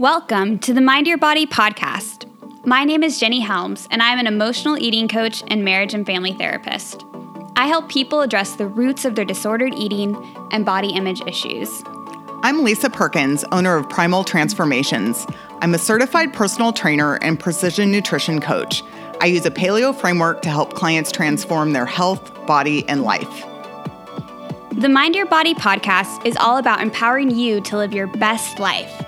Welcome to the Mind Your Body podcast. My name is Jenny Helms, and I'm an emotional eating coach and marriage and family therapist. I help people address the roots of their disordered eating and body image issues. I'm Lisa Perkins, owner of Primal Transformations. I'm a certified personal trainer and precision nutrition coach. I use a paleo framework to help clients transform their health, body, and life. The Mind Your Body podcast is all about empowering you to live your best life.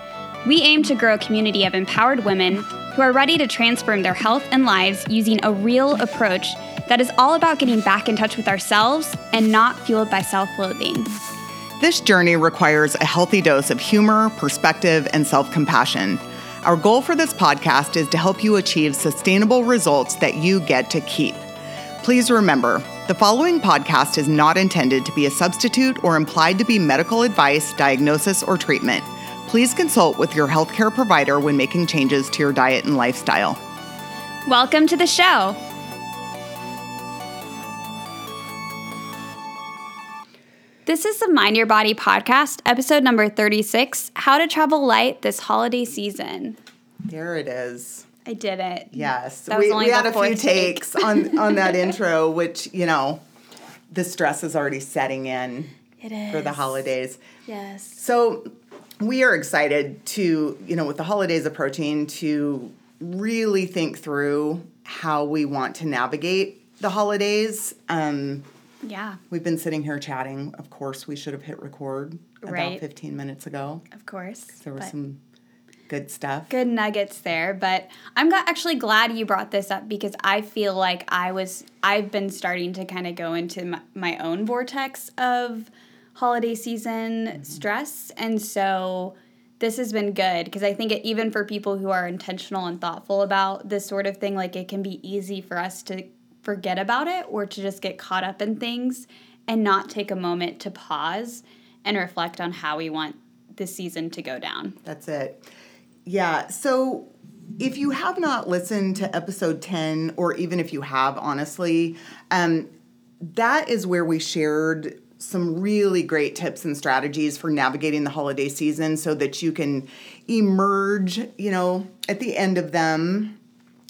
We aim to grow a community of empowered women who are ready to transform their health and lives using a real approach that is all about getting back in touch with ourselves and not fueled by self loathing. This journey requires a healthy dose of humor, perspective, and self compassion. Our goal for this podcast is to help you achieve sustainable results that you get to keep. Please remember, the following podcast is not intended to be a substitute or implied to be medical advice, diagnosis, or treatment. Please consult with your healthcare provider when making changes to your diet and lifestyle. Welcome to the show. This is the Mind Your Body podcast, episode number 36 How to Travel Light This Holiday Season. There it is. I did it. Yes. We, we had a few take. takes on, on that intro, which, you know, the stress is already setting in for the holidays. Yes. So we are excited to, you know, with the holidays approaching, to really think through how we want to navigate the holidays. Um, Yeah, we've been sitting here chatting. Of course, we should have hit record about Right. 15 minutes ago. of course. There was some good stuff. good nuggets there but i'm actually glad you brought this up because i feel like i was i've been starting to kind of go into my, my own vortex of holiday season stress and so this has been good because i think it, even for people who are intentional and thoughtful about this sort of thing like it can be easy for us to forget about it or to just get caught up in things and not take a moment to pause and reflect on how we want this season to go down That's it. Yeah. So if you have not listened to episode 10, or even if you have, honestly, um, that is where we shared some really great tips and strategies for navigating the holiday season so that you can emerge, you know, at the end of them,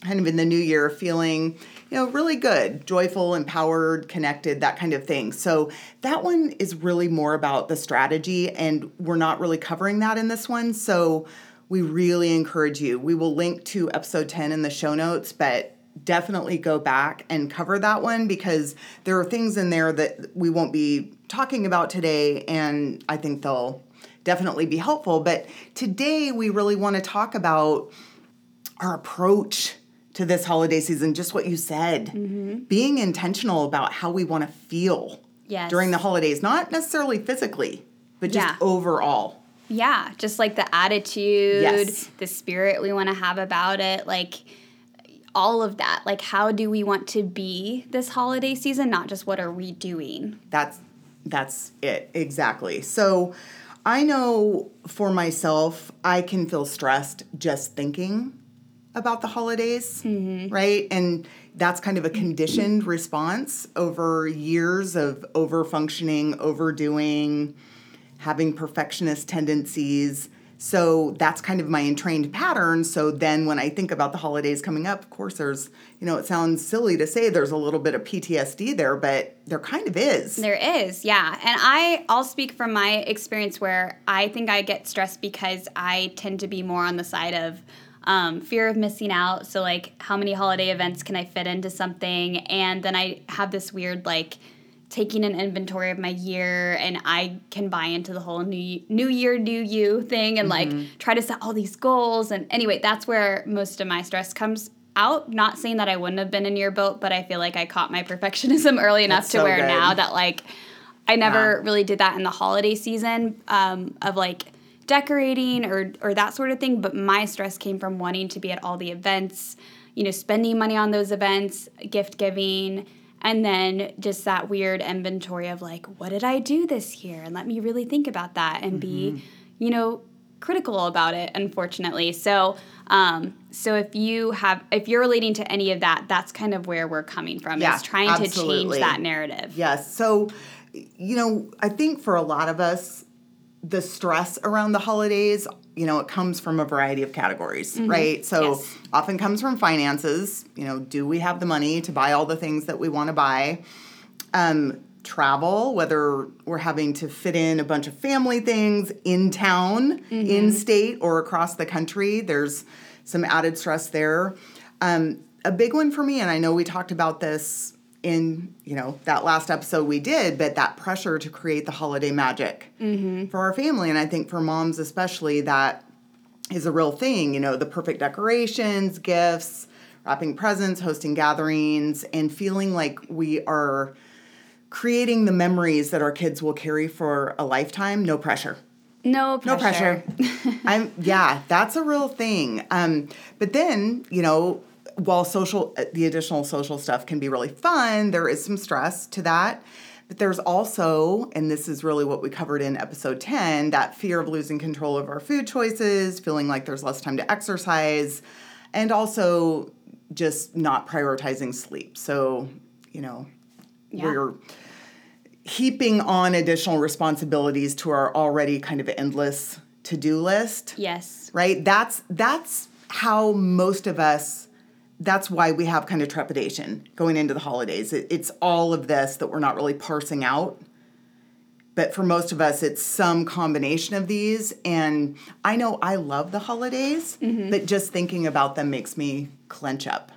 kind of in the new year, feeling, you know, really good, joyful, empowered, connected, that kind of thing. So that one is really more about the strategy, and we're not really covering that in this one. So we really encourage you. We will link to episode 10 in the show notes, but definitely go back and cover that one because there are things in there that we won't be talking about today, and I think they'll definitely be helpful. But today we really want to talk about our approach to this holiday season, just what you said, mm-hmm. being intentional about how we want to feel Yes. during the holidays, not necessarily physically, but just Yeah. overall. Yeah, just like the attitude, Yes. the spirit we want to have about it, like all of that. Like, how do we want to be this holiday season? Not just what are we doing. That's that's it exactly. So I know for myself, I can feel stressed just thinking about the holidays, mm-hmm. right? And that's kind of a conditioned response over years of over functioning, overdoing, having perfectionist tendencies. So that's kind of my entrained pattern. So then when I think about the holidays coming up, of course, there's, you know, it sounds silly to say there's a little bit of PTSD there, but there kind of is. There is, yeah. And I, I'll speak from my experience where I think I get stressed because I tend to be more on the side of um, fear of missing out. So, like, how many holiday events can I fit into something? And then I have this weird, like, taking an inventory of my year and I can buy into the whole new new year new you thing and like try to set all these goals and anyway that's where most of my stress comes out not saying that I wouldn't have been in your boat but I feel like I caught my perfectionism early enough That's to so where good. now that like I never Yeah. really did that in the holiday season um, of like decorating or or that sort of thing but my stress came from wanting to be at all the events you know spending money on those events gift giving and then just that weird inventory of like what did i do this year? And let me really think about that and be you know critical about it unfortunately. So um, so if you have if you're relating to any of that that's kind of where we're coming from Yeah, is trying to change that narrative. Yes. So, you know, I think for a lot of us, the stress around the holidays, you know, it comes from a variety of categories, right? So Yes. often comes from finances. You know, do we have the money to buy all the things that we want to buy? Um, travel, whether we're having to fit in a bunch of family things in town, in state, or across the country, there's some added stress there. Um, a big one for me, and I know we talked about this in you know that last episode we did, but that pressure to create the holiday magic for our family, and I think for moms especially, that is a real thing. You know, the perfect decorations, gifts, wrapping presents, hosting gatherings, and feeling like we are creating the memories that our kids will carry for a lifetime. No pressure. No pressure. No pressure. I'm yeah, that's a real thing. Um, but then you know, while social, uh, the additional social stuff can be really fun, there is some stress to that. But there's also, and this is really what we covered in episode 10, that fear of losing control of our food choices, feeling like there's less time to exercise, and also just not prioritizing sleep. So, you know, Yeah. we're heaping on additional responsibilities to our already kind of endless to-do list Yes. right that's that's how most of us that's why we have kind of trepidation going into the holidays it, it's all of this that we're not really parsing out but for most of us it's some combination of these and i know i love the holidays mm-hmm. but just thinking about them makes me clench up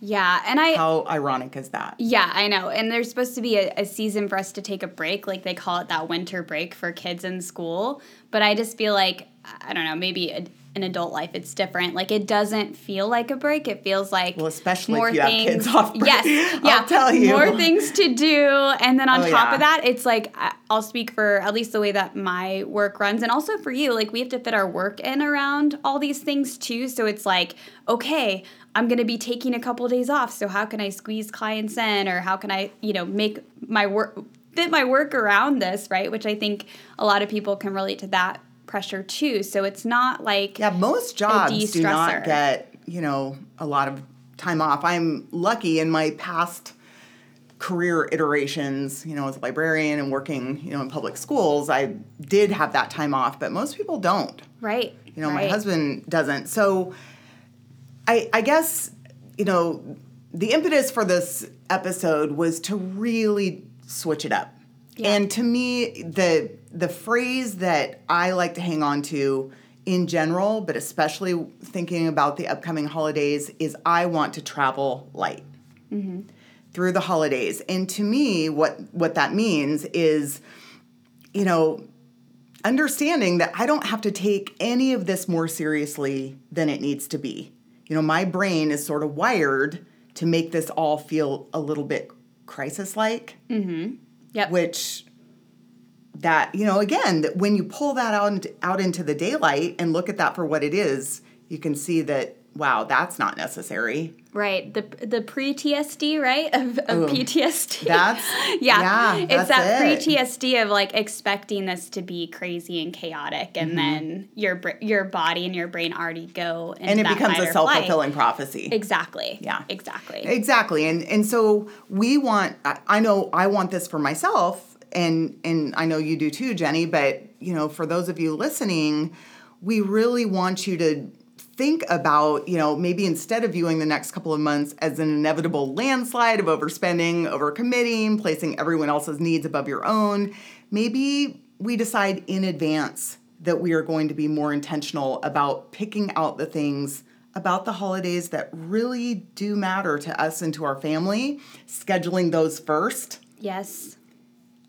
Yeah, and I how ironic is that Yeah, I know. And there's supposed to be a, a season for us to take a break. Like they call it that winter break for kids in school. But I just feel like, I don't know, maybe a, in adult life it's different. Like it doesn't feel like a break. It feels like Well, especially if more you have things. kids off break. Yes, I'll yeah. tell you. More things to do. And then on Oh, top yeah. of that, it's like, I'll speak for at least the way that my work runs and also for you. Like we have to fit our work in around all these things too. So it's like, okay, I'm going to be taking a couple days off. So how can I squeeze clients in or how can I, you know, make my work fit my work around this, right? Which I think a lot of people can relate to that pressure too. So it's not like Yeah, most jobs do not get, you know, a lot of time off. I'm lucky in my past career iterations, you know, as a librarian and working, you know, in public schools, I did have that time off, but most people don't. right. You know, my husband doesn't. So I I guess, you know, the impetus for this episode was to really switch it up. Yeah. And to me, the the phrase that I like to hang on to in general, but especially thinking about the upcoming holidays, is I want to travel light mm-hmm. through the holidays. And to me, what what that means is, you know, understanding that I don't have to take any of this more seriously than it needs to be. You know, my brain is sort of wired to make this all feel a little bit crisis like, mm-hmm. Yep. which that, you know, again, that when you pull that out out into the daylight and look at that for what it is, you can see that wow, that's not necessary. Right. The the pre TSD, right? Of, of Ooh, PTSD. that's- yeah. yeah, it's that's that pre TSD of like expecting this to be crazy and chaotic, and Mm-hmm. then your your body and your brain already go And it becomes a self fulfilling prophecy. Exactly. Yeah. Exactly. Exactly. And and so we want I- I know I want this for myself and and I know you do too, Jenny, but you know, for those of you listening, we really want you to think about, you know, maybe instead of viewing the next couple of months as an inevitable landslide of overspending, overcommitting, placing everyone else's needs above your own, maybe we decide in advance that we are going to be more intentional about picking out the things about the holidays that really do matter to us and to our family, scheduling those first. yes.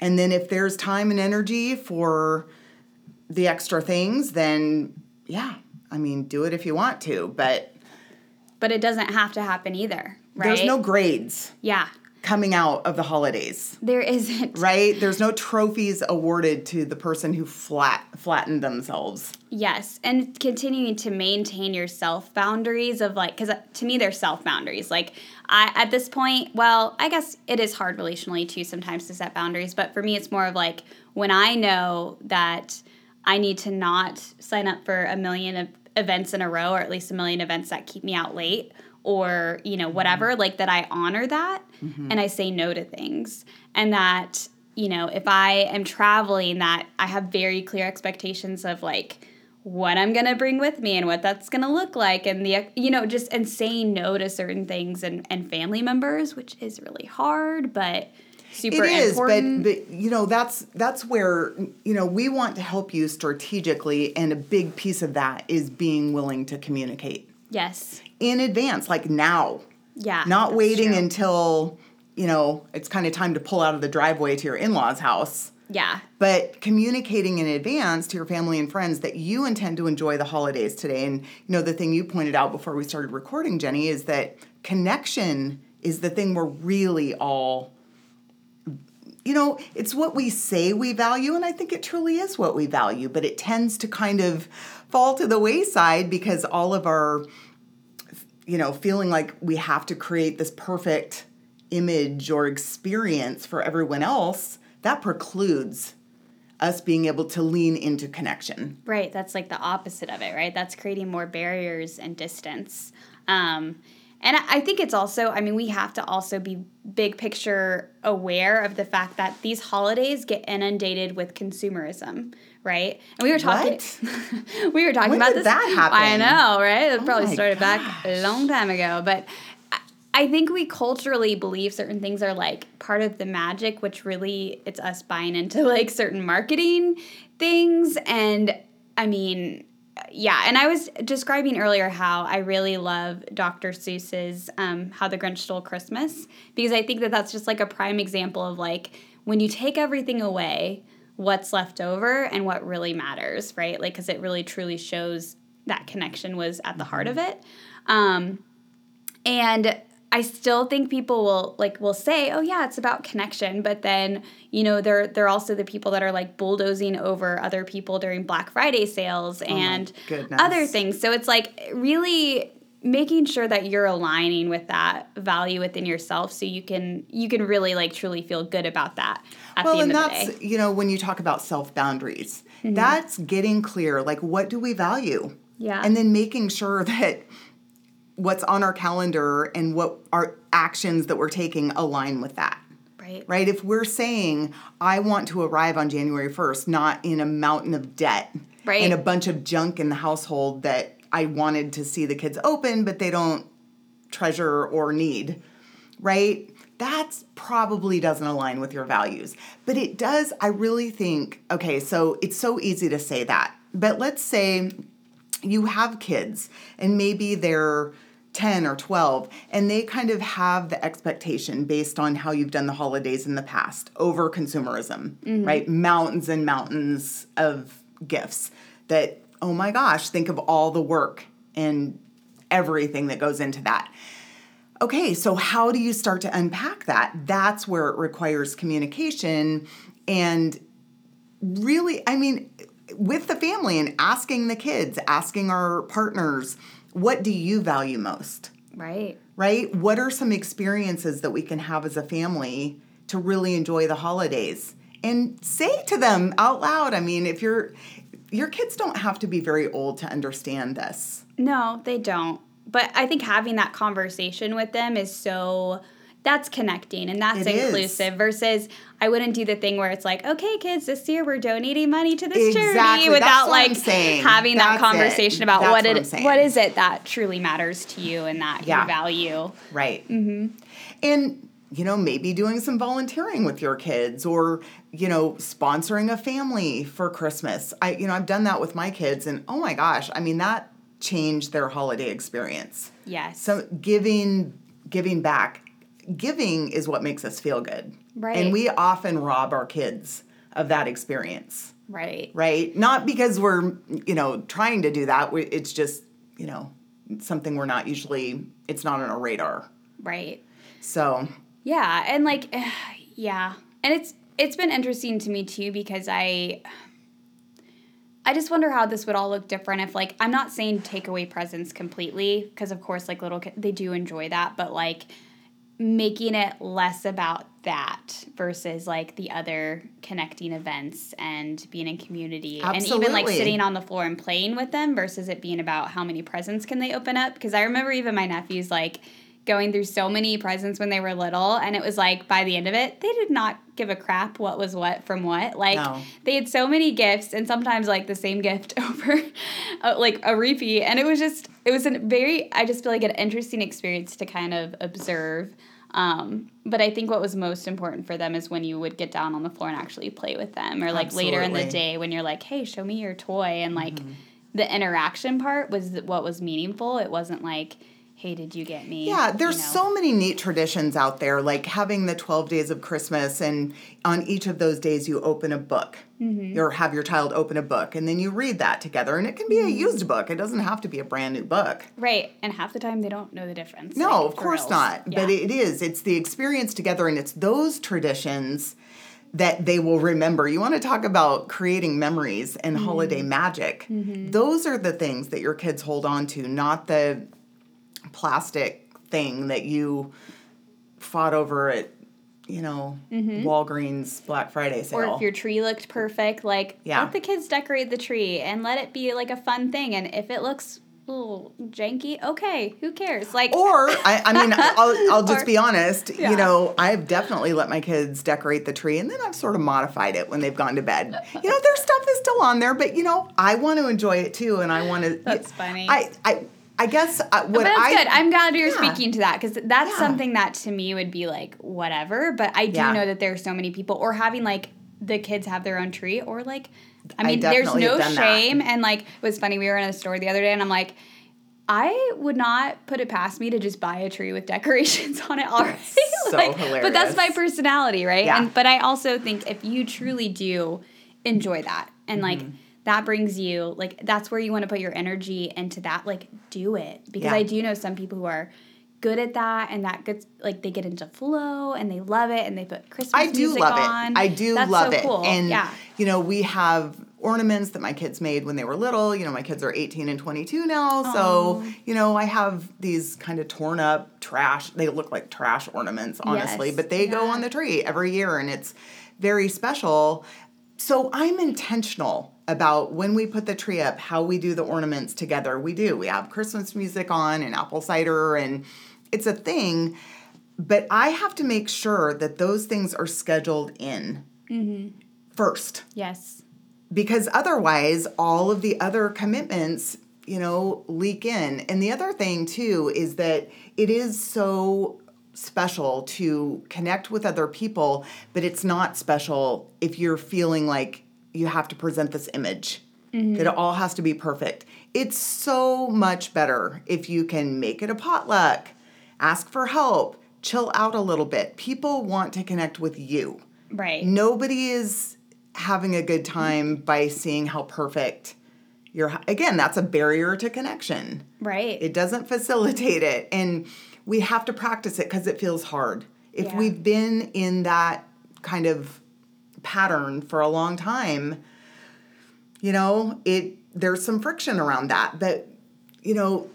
And then if there's time and energy for the extra things, then yeah, I mean, do it if you want to, but But it doesn't have to happen either, right? there's no grades Yeah. coming out of the holidays. There isn't. Right? There's no trophies awarded to the person who flat flattened themselves. Yes, and continuing to maintain your self boundaries of like, because uh, to me they're self boundaries. Like I at this point, well, I guess it is hard relationally too sometimes to set boundaries, but for me it's more of like when I know that I need to not sign up for a million of events in a row, or at least a million events that keep me out late, or you know whatever. Mm-hmm. Like that I honor that mm-hmm. and I say no to things, and that you know, if I am traveling, that I have very clear expectations of like what I'm gonna bring with me and what that's gonna look like, and the you know just and saying no to certain things and and family members, which is really hard, but super it is, important. but but you know that's that's where you know we want to help you strategically, and a big piece of that is being willing to communicate yes, in advance, like now, yeah, not waiting true. until you know it's kind of time to pull out of the driveway to your in-laws' house. yeah, but communicating in advance to your family and friends that you intend to enjoy the holidays today and you know the thing you pointed out before we started recording jenny is that connection is the thing we're really all you know it's what we say we value and i think it truly is what we value but it tends to kind of fall to the wayside because all of our you know feeling like we have to create this perfect image or experience for everyone else that precludes us being able to lean into connection right. That's like the opposite of it, right? That's creating more barriers and distance. Um, and I think it's also, I mean, we have to also be big picture aware of the fact that these holidays get inundated with consumerism, right? And we were talking, we were talking When about did this. that happen? I know, right? It Oh probably my started back a long time ago, but. I- I think we culturally believe certain things are like part of the magic, which really it's us buying into like certain marketing things. And I mean, yeah. And I was describing earlier how I really love Dr. Seuss's um, How the Grinch Stole Christmas because I think that that's just like a prime example of like when you take everything away, what's left over and what really matters, right? Like, because it really truly shows that connection was at the heart of it. Um, and I still think people will like will say, "Oh yeah, it's about connection," but then you know they're they're also the people that are like bulldozing over other people during Black Friday sales and goodness. other things. So it's like really making sure that you're aligning with that value within yourself, so you can you can really like truly feel good about that at well the and end of the that's day. Mm-hmm. you know when you talk about self boundaries that's getting clear like what do we value Yeah. and then making sure that what's on our calendar and what our actions that we're taking align with that. Right. right? If we're saying i want to arrive on january 1st not in a mountain of debt Right. and a bunch of junk in the household that i wanted to see the kids open but they don't treasure or need right? That's probably doesn't align with your values. But it does i really think okay so it's so easy to say that. But let's say you have kids and maybe they're 10 or 12 and they kind of have the expectation based on how you've done the holidays in the past over consumerism mm-hmm. right? Mountains and mountains of gifts that oh my gosh think of all the work and everything that goes into that. Okay so how do you start to unpack that? That's where it requires communication and really i mean with the family and asking the kids asking our partners what do you value most Right. right what are some experiences that we can have as a family to really enjoy the holidays and say to them out loud i mean if you're your kids don't have to be very old to understand this No, they don't. But I think having that conversation with them is so that's connecting and that's It is. inclusive versus I wouldn't do the thing where it's like, okay, kids, this year we're donating money to this Exactly. charity without like having That's that it. conversation about That's what it what is it that truly matters to you and that Yeah. you value. Right. Mm-hmm. And, you know, maybe doing some volunteering with your kids or, you know, sponsoring a family for Christmas. I, you know, I've done that with my kids and oh my gosh, I mean, that changed their holiday experience. Yes. So giving, giving back, giving is what makes us feel good. Right. And we often rob our kids of that experience, right. right? Not because we're, you know, trying to do that. It's just, you know, something we're not usually, it's not on our radar. Right. So, Yeah, and like eh, yeah. And it's it's been interesting to me too because I I just wonder how this would all look different if like I'm not saying take away presents completely because of course like little kids they do enjoy that, but like making it less about that versus like the other connecting events and being in community and even like sitting on the floor and playing with them versus it being about how many presents can they open up? Because I remember even my nephews like going through so many presents when they were little and it was like by the end of it they did not give a crap what was what from what like No. they had so many gifts and sometimes like the same gift over uh, like a repeat and it was just it was a very i just feel like an interesting experience to kind of observe um, but i think what was most important for them is when you would get down on the floor and actually play with them or like later in the day when you're like hey show me your toy and like Mm-hmm. the interaction part was what was meaningful it wasn't like hey did you get me Yeah, there's you know? so many neat traditions out there, like having the 12 days of Christmas, and on each of those days, you open a book Mm-hmm. or have your child open a book, and then you read that together. And it can be Mm-hmm. a used book, it doesn't have to be a brand new book. right and half the time they don't know the difference No, like, of course not. But it is. It's the experience together, and it's those traditions that they will remember. You want to talk about creating memories and Mm-hmm. holiday magic. Those are the things that your kids hold on to, not the plastic thing that you fought over at, you know, Walgreens Black Friday sale. Mm-hmm. Or if your tree looked perfect, like Yeah. let the kids decorate the tree and let it be like a fun thing. And if it looks a little janky, okay, who cares? Like Or I, I mean, I'll, I'll just Or- be honest. Yeah. You know, I've definitely let my kids decorate the tree, and then I've sort of modified it when they've gone to bed. You know, their stuff is still on there, but you know, I want to enjoy it too, and I want to. That's funny. I I I guess uh, what but that's I good. I'm glad you're Yeah. speaking to that because that's Yeah. something that to me would be like whatever. But I do Yeah. know that there are so many people, or having like the kids have their own tree, or like, I I mean, there's no done that. shame. And like, it was funny. We were in a store the other day, and I'm like. I would not put it past me to just buy a tree with decorations on it already. so hilarious! But that's my personality, right? Yeah. And but I also think if you truly do enjoy that and like Mm-hmm. That brings you like that's where you want to put your energy into that, like do it. Because Yeah. I do know some people who are good at that and that gets like they get into flow and they love it and they put Christmas I do music love on. it. I do That's love so it. Cool. And yeah. you know, we have ornaments that my kids made when they were little. You know, my kids are 18 and 22 now. So, you know, I have these kind of torn up trash. They look like trash ornaments, honestly, Yes. but they go on the tree every year and it's very special. So I'm intentional about when we put the tree up, how we do the ornaments together. We do. We have Christmas music on and apple cider, and it's a thing. But I have to make sure that those things are scheduled in mm-hmm. first Yes. because otherwise all of the other commitments you know leak in and the other thing too is that it is so special to connect with other people but it's not special if you're feeling like you have to present this image. That it all has to be perfect. It's so much better if you can make it a potluck ask for help chill out a little bit. People want to connect with you. Right. nobody is having a good time by seeing how perfect you're again that's a barrier to connection. Right. it doesn't facilitate it. And we have to practice it because it feels hard if Yeah. we've been in that kind of pattern for a long time you know it there's some friction around that but you know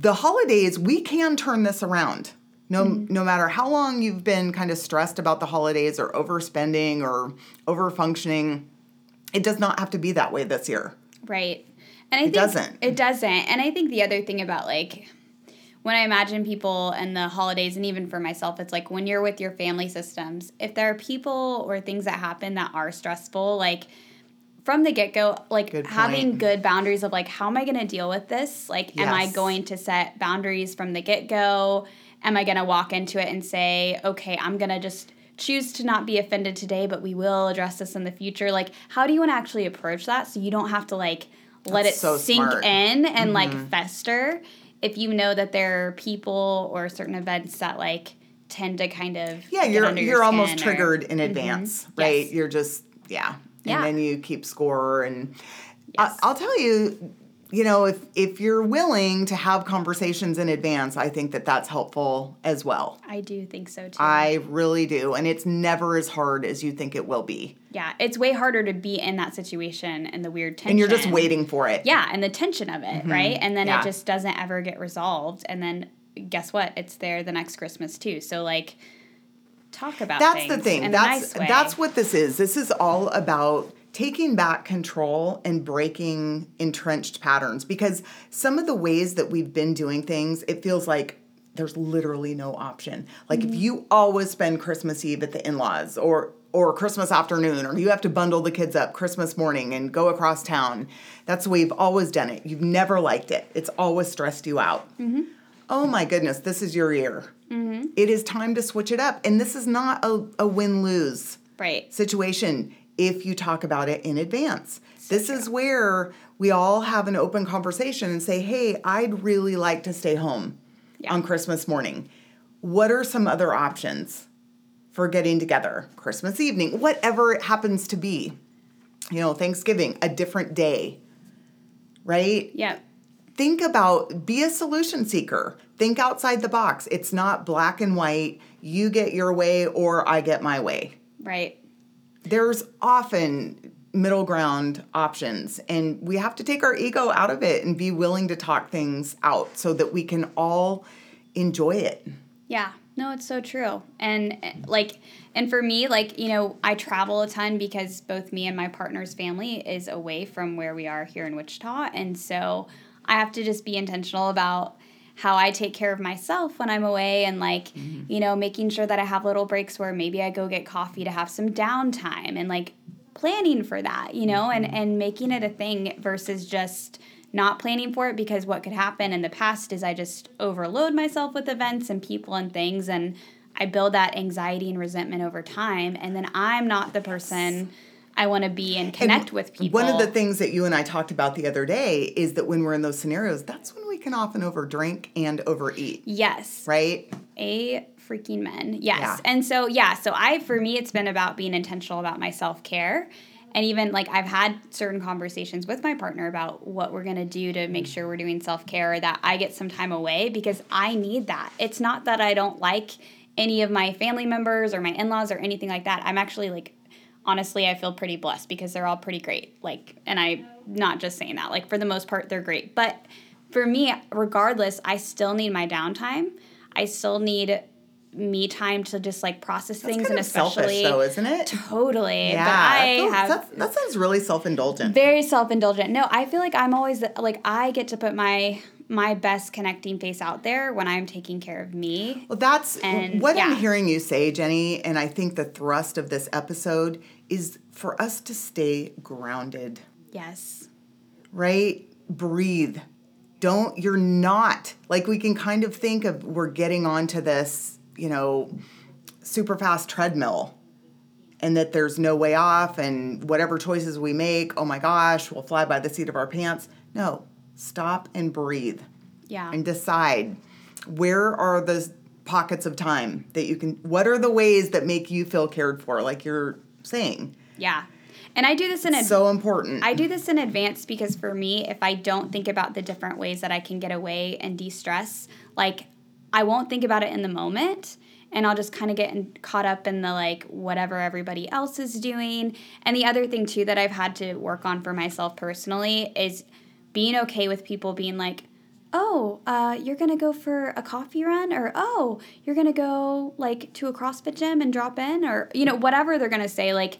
the holidays we can turn this around no mm-hmm. no matter how long you've been kind of stressed about the holidays or overspending or over functioning it does not have to be that way this year Right. And I think it doesn't. It doesn't. And I think the other thing about like when I imagine people and the holidays and even for myself, it's like when you're with your family systems, if there are people or things that happen that are stressful, like from the get go, like Good having good boundaries of like, how am I going to deal with this? Like, am I going to set boundaries from the get go? Am I going to walk into it and say, okay, I'm going to just choose to not be offended today, but we will address this in the future? Like, how do you want to actually approach that so you don't have to like let That's it so sink smart. Mm-hmm. in and like fester? If you know that there are people or certain events that like tend to kind of yeah you're you're almost skin or- triggered in mhm. advance right Yes. you're just yeah and Yeah. then you keep score and uh, Yes. I, i'll tell you you know if if you're willing to have conversations in advance i think that that's helpful as well I do think so too. i really do and it's never as hard as you think it will be yeah, it's way harder to be in that situation and the weird tension. and you're just waiting for it Yeah, and the tension of it, right? Mm-hmm. And then Yeah. it just doesn't ever get resolved. And then guess what? It's there the next Christmas too. So like, talk about that's the thing in that's nice that's what this is this is all about taking back control and breaking entrenched patterns because some of the ways that we've been doing things it feels like there's literally no option. Like if mm-hmm. you always spend Christmas Eve at the in-laws or or Christmas afternoon, or you have to bundle the kids up Christmas morning and go across town. That's the way you've always done it. You've never liked it. It's always stressed you out. Mm-hmm. Oh my goodness, this is your year. Mm-hmm. It is time to switch it up. And this is not a, a win lose Right. situation if you talk about it in advance. this is where we all have an open conversation and say, hey, I'd really like to stay home Yeah. on Christmas morning. What are some other options for getting together? Christmas evening, whatever it happens to be. You know, Thanksgiving, a different day, right? Yeah. think about be a solution seeker think outside the box it's not black and white you get your way or i get my way Right. There's often middle ground options and we have to take our ego out of it and be willing to talk things out so that we can all enjoy it Yeah, no, it's so true. And like, and for me, like, you know, I travel a ton because both me and my partner's family is away from where we are here in Wichita. And so I have to just be intentional about how I take care of myself when I'm away and like, mm-hmm. you know, making sure that I have little breaks where maybe I go get coffee to have some downtime and like planning for that, you know, and mm-hmm. and making it a thing versus just not planning for it because what could happen in the past is I just overload myself with events and people and things and I build that anxiety and resentment over time and then I'm not the person I want to be and connect And with people. One of the things that you and I talked about the other day is that when we're in those scenarios, that's when can often overdrink and overeat, Yes. right? A freaking men. Yes. Yeah. And so yeah, so I for me it's been about being intentional about my self-care. And even like I've had certain conversations with my partner about what we're going to do to make sure we're doing self-care or that I get some time away because I need that. It's not that I don't like any of my family members or my in-laws or anything like that. I'm actually like honestly I feel pretty blessed because they're all pretty great. Like and I'm not just saying that. Like for the most part they're great. But for me regardless, I still need my downtime. I still need me time to just like process That's things kind and of selfish, especially though, isn't it? totally. Yeah, but I I have that sounds really self-indulgent. very self-indulgent. No, I feel like I'm always like I get to put my my best connecting face out there when I'm taking care of me. Well, that's And, what I'm hearing you say, Jenny, and I think the thrust of this episode is for us to stay grounded, Yes. right? Breathe. Don't, you're not. Like we can kind of think of we're getting onto this, you know, super fast treadmill and that there's no way off and whatever choices we make, oh my gosh, we'll fly by the seat of our pants. No, stop and breathe Yeah. and decide where are the pockets of time that you can what are the ways that make you feel cared for like you're saying yeah. And I do this in advance. so important I do this in advance because for me, if I don't think about the different ways that I can get away and de stress, like I won't think about it in the moment and I'll just kind of get in, caught up in the like whatever everybody else is doing. And the other thing too that I've had to work on for myself personally is being okay with people being like, oh, uh, you're gonna go for a coffee run, or oh, you're gonna go like to a CrossFit gym and drop in, or you know, whatever they're gonna say. Like,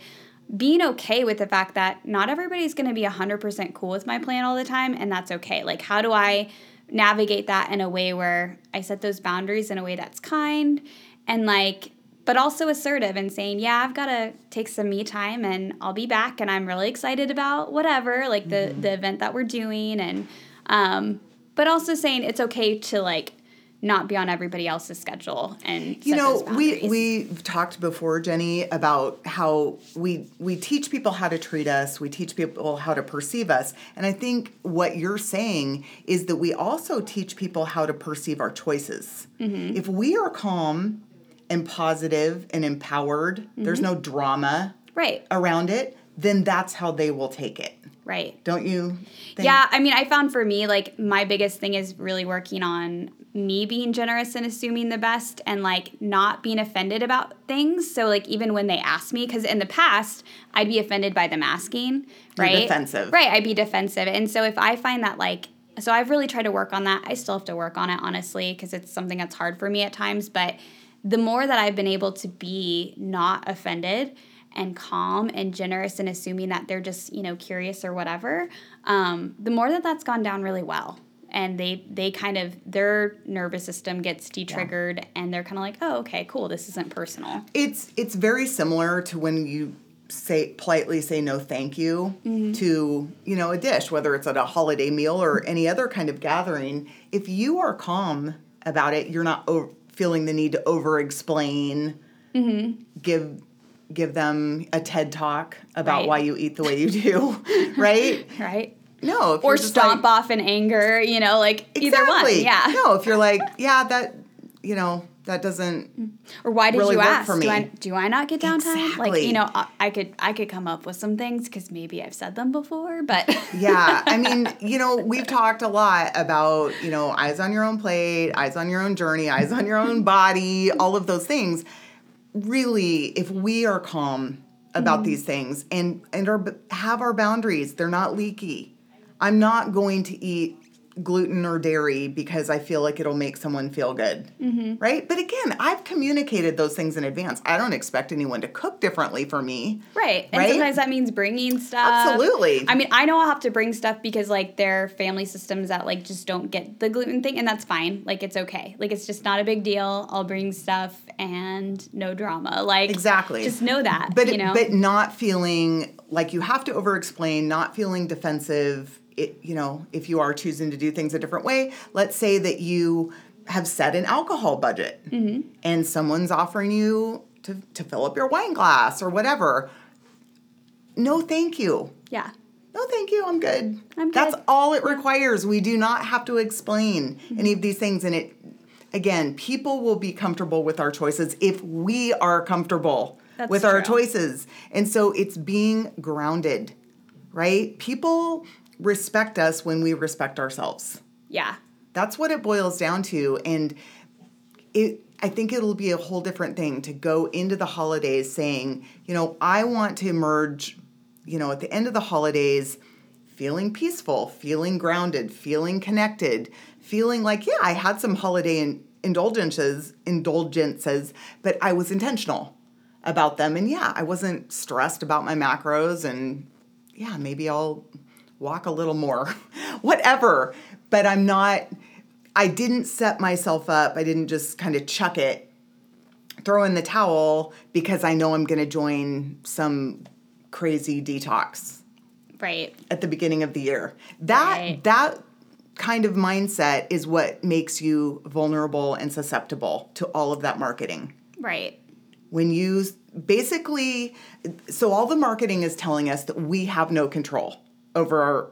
being okay with the fact that not everybody's gonna be 100% cool with my plan all the time, and that's okay. Like, how do I navigate that in a way where I set those boundaries in a way that's kind and like, but also assertive and saying, yeah, I've got to take some me time and I'll be back and I'm really excited about whatever, like the, the event that we're doing. And, um, but also saying it's okay to like not be on everybody else's schedule and you know we we've talked before jenny about how we we teach people how to treat us we teach people how to perceive us and i think what you're saying is that we also teach people how to perceive our choices Mm-hmm. if we are calm and positive and empowered there's Mm-hmm. no drama right, around it then that's how they will take it right. don't you think? Yeah, I mean, I found for me, like, my biggest thing is really working on me being generous and assuming the best and, like, not being offended about things. So, like, even when they ask me, because in the past, I'd be offended by them asking, You're right? defensive. Right, I'd be defensive. And so, if I find that, like, so I've really tried to work on that. I still have to work on it, honestly, because it's something that's hard for me at times. But the more that I've been able to be not offended and calm and generous and assuming that they're just, you know, curious or whatever, um, the more that that's gone down really well. And they they kind of their nervous system gets de-triggered and they're kind of like oh okay cool this isn't personal. It's it's very similar to when you say politely say no thank you mm-hmm. to you know a dish whether it's at a holiday meal or any other kind of gathering. If you are calm about it you're not o- feeling the need to over explain mm-hmm. give give them a ted talk about Right. why you eat the way you do right? Right no if or stomp like, off in anger you know like either one yeah. No if you're like yeah that you know that doesn't or why did really you ask? for do i do i not get downtime? Like you know I, I could i could come up with some things because maybe i've said them before but yeah i mean you know we've talked a lot about you know eyes on your own plate eyes on your own journey eyes on your own body all of those things. Really if we are calm about mm-hmm. these things and and are have our boundaries they're not leaky i'm not going to eat gluten or dairy because i feel like it'll make someone feel good mm-hmm. right but again i've communicated those things in advance i don't expect anyone to cook differently for me Right. And Right? sometimes that means bringing stuff. Absolutely. I mean, I know I'll have to bring stuff because like there are family systems that like just don't get the gluten thing and that's fine. Like it's okay. Like it's just not a big deal. I'll bring stuff and no drama. Like Exactly. Just know that. but you know. but not feeling like you have to over explain not feeling defensive it, you know if you are choosing to do things a different way let's say that you have set an alcohol budget Mm-hmm. and someone's offering you to, to fill up your wine glass or whatever no thank you yeah. no thank you i'm good I'm good. that's all it requires we do not have to explain any of these things and it again people will be comfortable with our choices if we are comfortable That's with our true. choices and so it's being grounded right people respect us when we respect ourselves Yeah. that's what it boils down to and it i think it'll be a whole different thing to go into the holidays saying you know i want to emerge you know at the end of the holidays feeling peaceful feeling grounded feeling connected feeling like yeah i had some holiday in, indulgences indulgences but i was intentional about them and yeah i wasn't stressed about my macros and yeah maybe i'll walk a little more whatever but i'm not i didn't set myself up i didn't just kind of chuck it throw in the towel because i know i'm going to join some crazy detox Right. at the beginning of the year that Right. that kind of mindset is what makes you vulnerable and susceptible to all of that marketing Right. when you basically so all the marketing is telling us that we have no control over our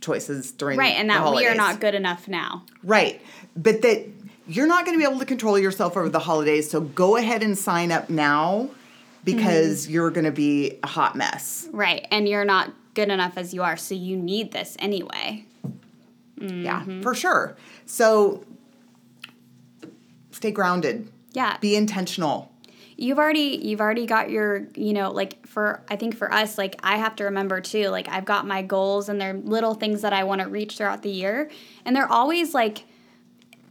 choices during Right. And that we are not good enough now. right but that you're not going to be able to control yourself over the holidays so go ahead and sign up now because Mm-hmm. you're going to be a hot mess Right. And you're not good enough as you are, so you need this anyway. yeah Mm-hmm. for sure so stay grounded Yeah. be intentional you've already you've already got your you know like for i think for us like i have to remember too like i've got my goals and they're little things that i want to reach throughout the year. And they're always like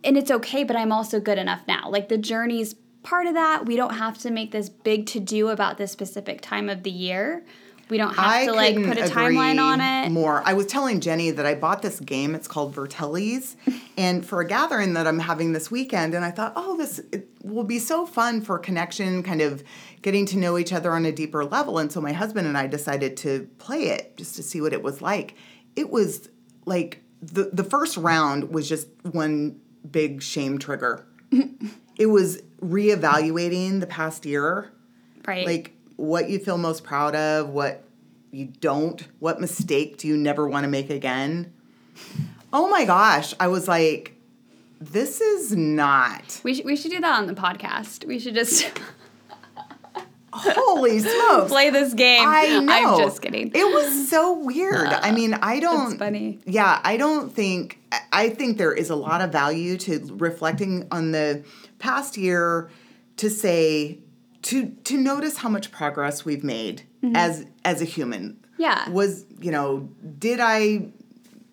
and it's okay but i'm also good enough now. Like the journey's part of that. We don't have to make this big to do about this specific time of the year we don't have I to like put a timeline on it More. I was telling Jenny that I bought this game. It's called Vertellis, and for a gathering that I'm having this weekend, and I thought, oh, this it will be so fun for connection, kind of getting to know each other on a deeper level. And so my husband and I decided to play it just to see what it was like. It was like the the first round was just one big shame trigger. it was reevaluating the past year right like what you feel most proud of, what you don't, what mistake do you never want to make again. Oh my gosh, I was like, this is not. we, sh- we should do that on the podcast we should just Holy smokes. play this game I know. i'm just kidding It was so weird. I mean, I don't. funny. Yeah, I don't think. I think there is a lot of value to reflecting on the past year to say to to notice how much progress we've made as as a human. Mm-hmm. Yeah. Was you know did I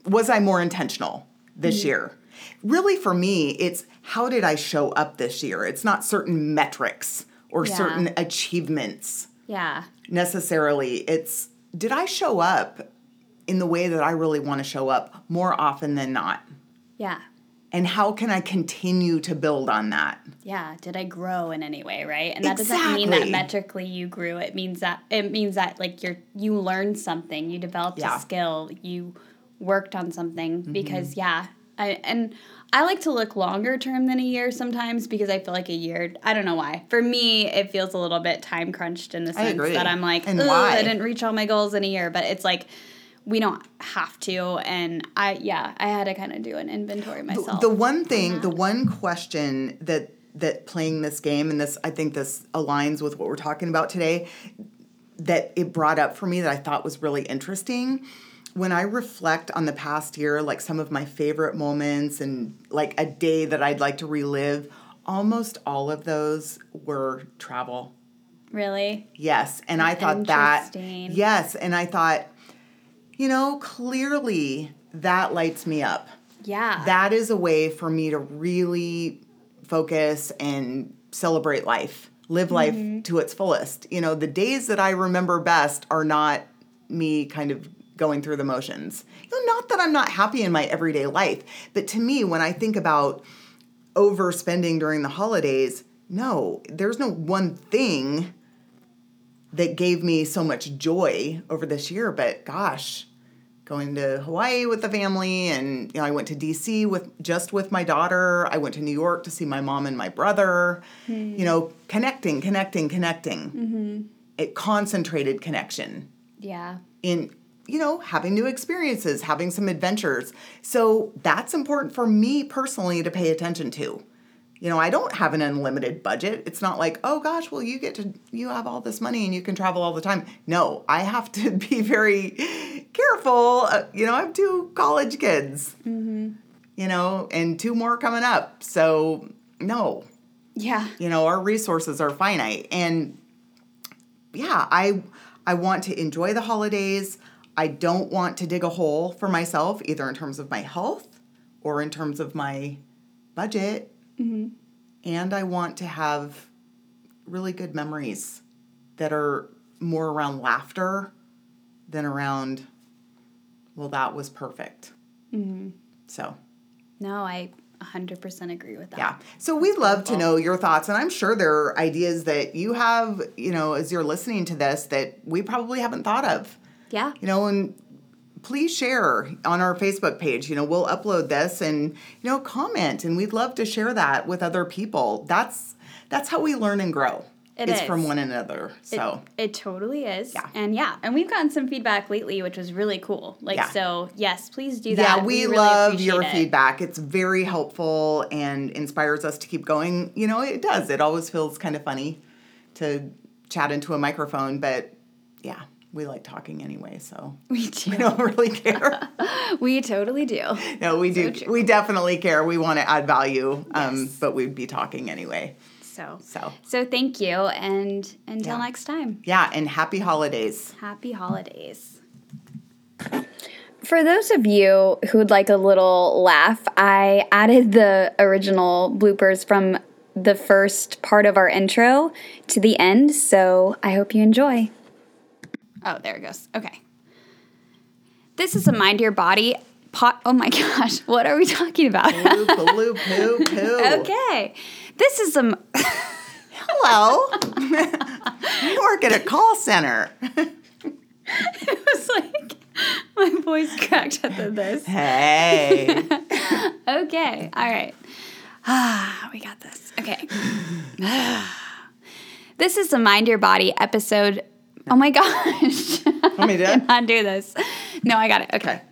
was I more intentional this Mm-hmm. year? Really, for me, it's how did I show up this year? It's not certain metrics or Yeah. certain achievements yeah necessarily. It's did I show up in the way that I really want to show up more often than not? Yeah. And how can I continue to build on that? Yeah. Did I grow in any way, right? And that doesn't mean that Exactly. metrically you grew. It means that it means that like you're you learned something, you developed Yeah. a skill, you worked on something Mm-hmm. because yeah. I and I like to look longer term than a year sometimes because I feel like a year. I don't know why. For me, it feels a little bit time crunched in the sense that I'm like? I didn't reach all my goals in a year. But it's like we don't have to. And I yeah, I had to kind of do an inventory myself. The one thing, uh-huh. the one question that that playing this game, and this I think this aligns with what we're talking about today, that it brought up for me that I thought was really interesting. When I reflect on the past year, like some of my favorite moments and like a day that I'd like to relive, almost all of those were travel. really. Yes. And I thought that, yes. And I thought, you know, clearly that lights me up Yeah. that is a way for me to really focus and celebrate life, live life mm-hmm. to its fullest. You know, the days that I remember best are not me kind of going through the motions. You know, not that I'm not happy in my everyday life, but to me, when I think about overspending during the holidays, no, there's no one thing that gave me so much joy over this year, but gosh, going to Hawaii with the family and you know I went to DC with just with my daughter. I went to New York to see my mom and my brother. You know, connecting, connecting, connecting. Mm-hmm. It concentrated connection yeah. in you know having new experiences, having some adventures. So that's important for me personally to pay attention to. You know, I don't have an unlimited budget. It's not like, oh gosh, well, you get to, you have all this money and you can travel all the time. No, I have to be very careful. Uh, you know, I have two college kids, you know, and two more coming up. So, no, Yeah. you know, our resources are finite. And yeah, I I want to enjoy the holidays. I don't want to dig a hole for myself, either in terms of my health or in terms of my budget. Mm-hmm. And I want to have really good memories that are more around laughter than around, well, that was perfect. Mm-hmm. So. No, I 100% agree with that. Yeah. So we'd love to know your thoughts, and I'm sure there are ideas that you have, you know, as you're listening to this that we probably haven't thought of. Yeah. You know, and please share on our Facebook page. You know, we'll upload this and you know comment, and we'd love to share that with other people. That's that's how we learn and grow. It is is. from one another. So It, it totally is. Yeah. And yeah, and we've gotten some feedback lately, which was really cool. Like, Yeah. so yes, please do that. Yeah, we, really love your it. feedback. It's very helpful and inspires us to keep going. You know, it does. It always feels kind of funny to chat into a microphone, but yeah, we like talking anyway, so We do. we don't really care. We totally do. no, we do. true. we definitely care. We want to add value, um, Yes. but we'd be talking anyway. So, So so thank you. And until Yeah. next time, yeah, and happy holidays. happy holidays. For those of you who'd like a little laugh, I added the original bloopers from the first part of our intro to the end, so I hope you enjoy. Oh, there it goes. Okay. This is a mind your body pot. Oh my gosh, what are we talking about? Poo, poo, poo, poo. okay. This is a. Hello. you work at a call center. it was like my voice cracked at the this. Hey. Okay. All right. Ah, we got this. Okay. this is the Mind Your Body episode. Oh my gosh. Want me to? I cannot do this. No, I got it. Okay. Okay.